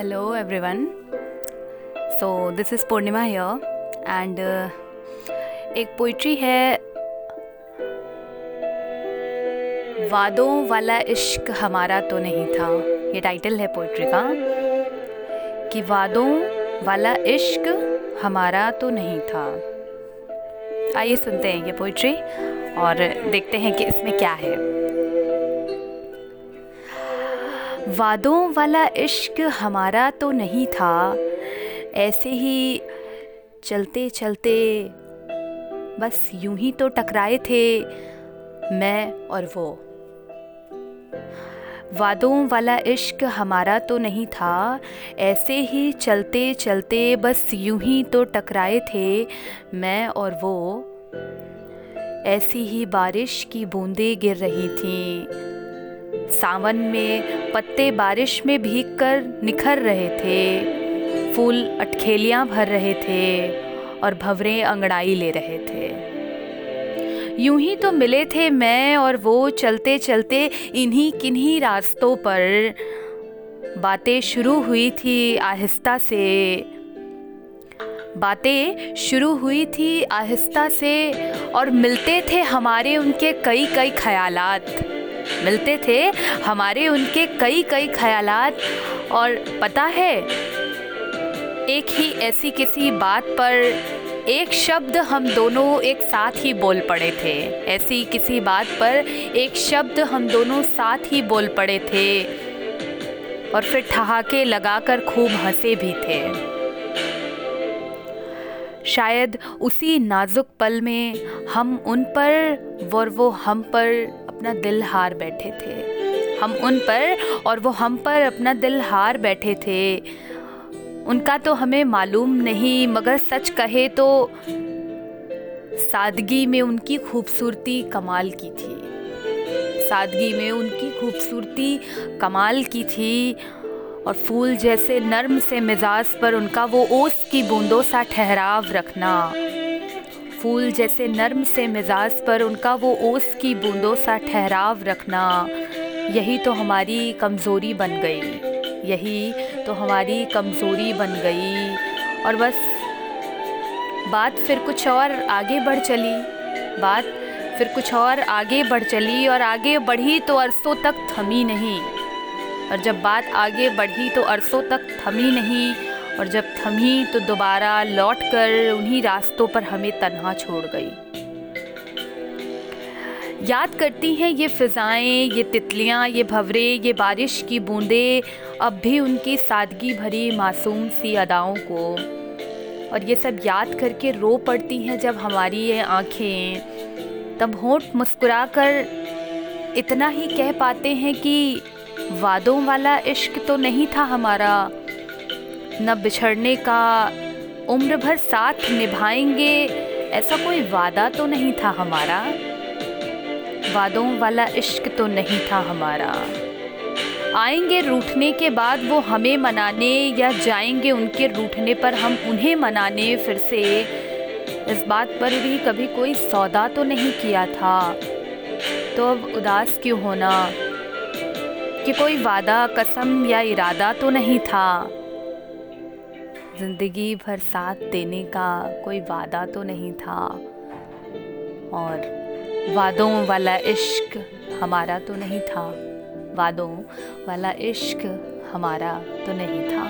Everyone. So, this is Purnima here, and uh, एक poetry है वादों वाला इश्क हमारा तो नहीं था। ये टाइटल है पोइट्री का कि वादों वाला इश्क हमारा तो नहीं था। आइए सुनते हैं ये पोइट्री और देखते हैं कि इसमें क्या है। वादों वाला इश्क हमारा तो नहीं था। ऐसे ही चलते चलते बस यूँ ही तो टकराए थे मैं और वो। वादों वाला इश्क हमारा तो नहीं था। ऐसे ही चलते चलते बस यूँ ही तो टकराए थे मैं और वो। ऐसी ही बारिश की बूंदें गिर रही थीं। सावन में पत्ते बारिश में भीग कर निखर रहे थे। फूल अटखेलियाँ भर रहे थे और भवरें अंगड़ाई ले रहे थे। यूँ ही तो मिले थे मैं और वो चलते चलते इन्हीं किन्हीं रास्तों पर। बातें शुरू हुई थी आहिस्ता से। बातें शुरू हुई थी आहिस्ता से और मिलते थे हमारे उनके कई कई ख्यालात। मिलते थे। हमारे उनके कई कई ख्यालात और पता है, एक ही ऐसी किसी बात पर एक शब्द हम दोनों एक साथ ही बोल पड़े थे। ऐसी किसी बात पर एक शब्द हम दोनों साथ ही बोल पड़े थे और फिर ठहाके लगाकर खूब हंसे भी थे। शायद उसी नाजुक पल में हम उन पर और वो हम पर अपना दिल हार बैठे थे। हम उन पर और वो हम पर अपना दिल हार बैठे थे। उनका तो हमें मालूम नहीं, मगर सच कहे तो सादगी में उनकी खूबसूरती कमाल की थी। सादगी में उनकी खूबसूरती कमाल की थी और फूल जैसे नर्म से मिजाज पर उनका वो ओस की बूंदों सा ठहराव रखना। फूल जैसे नर्म से मिजाज पर उनका वो ओस की बूंदों सा ठहराव रखना, यही तो हमारी कमज़ोरी बन गई। यही तो हमारी कमज़ोरी बन गई। और बस, बात फिर कुछ और आगे बढ़ चली। बात फिर कुछ और आगे बढ़ चली और आगे बढ़ी तो अरसों तक थमी नहीं। और जब बात आगे बढ़ी तो अरसों तक थमी नहीं और जब थमी तो दोबारा लौट कर उन्हीं रास्तों पर हमें तन्हा छोड़ गई। याद करती हैं ये फ़िज़ाएँ, ये तितलियाँ, ये भवरे, ये बारिश की बूंदें, अब भी उनकी सादगी भरी मासूम सी अदाओं को। और ये सब याद करके रो पड़ती हैं जब हमारी ये आँखें तब होंठ मुस्कुरा कर इतना ही कह पाते हैं कि वादों वाला इश्क तो नहीं था हमारा न बिछड़ने का उम्र भर साथ निभाएँगे, ऐसा कोई वादा तो नहीं था हमारा? वादों वाला इश्क तो नहीं था हमारा। आएँगे रूठने के बाद वो हमें मनाने या जाएँगे उनके रूठने पर हम उन्हें मनाने फिर से, इस बात पर भी कभी कोई सौदा तो नहीं किया था। तो अब उदास क्यों होना? कि कोई वादा, कसम या इरादा तो नहीं था। ज़िंदगी भर साथ देने का कोई वादा तो नहीं था। और वादों वाला इश्क हमारा तो नहीं था। वादों वाला इश्क हमारा तो नहीं था।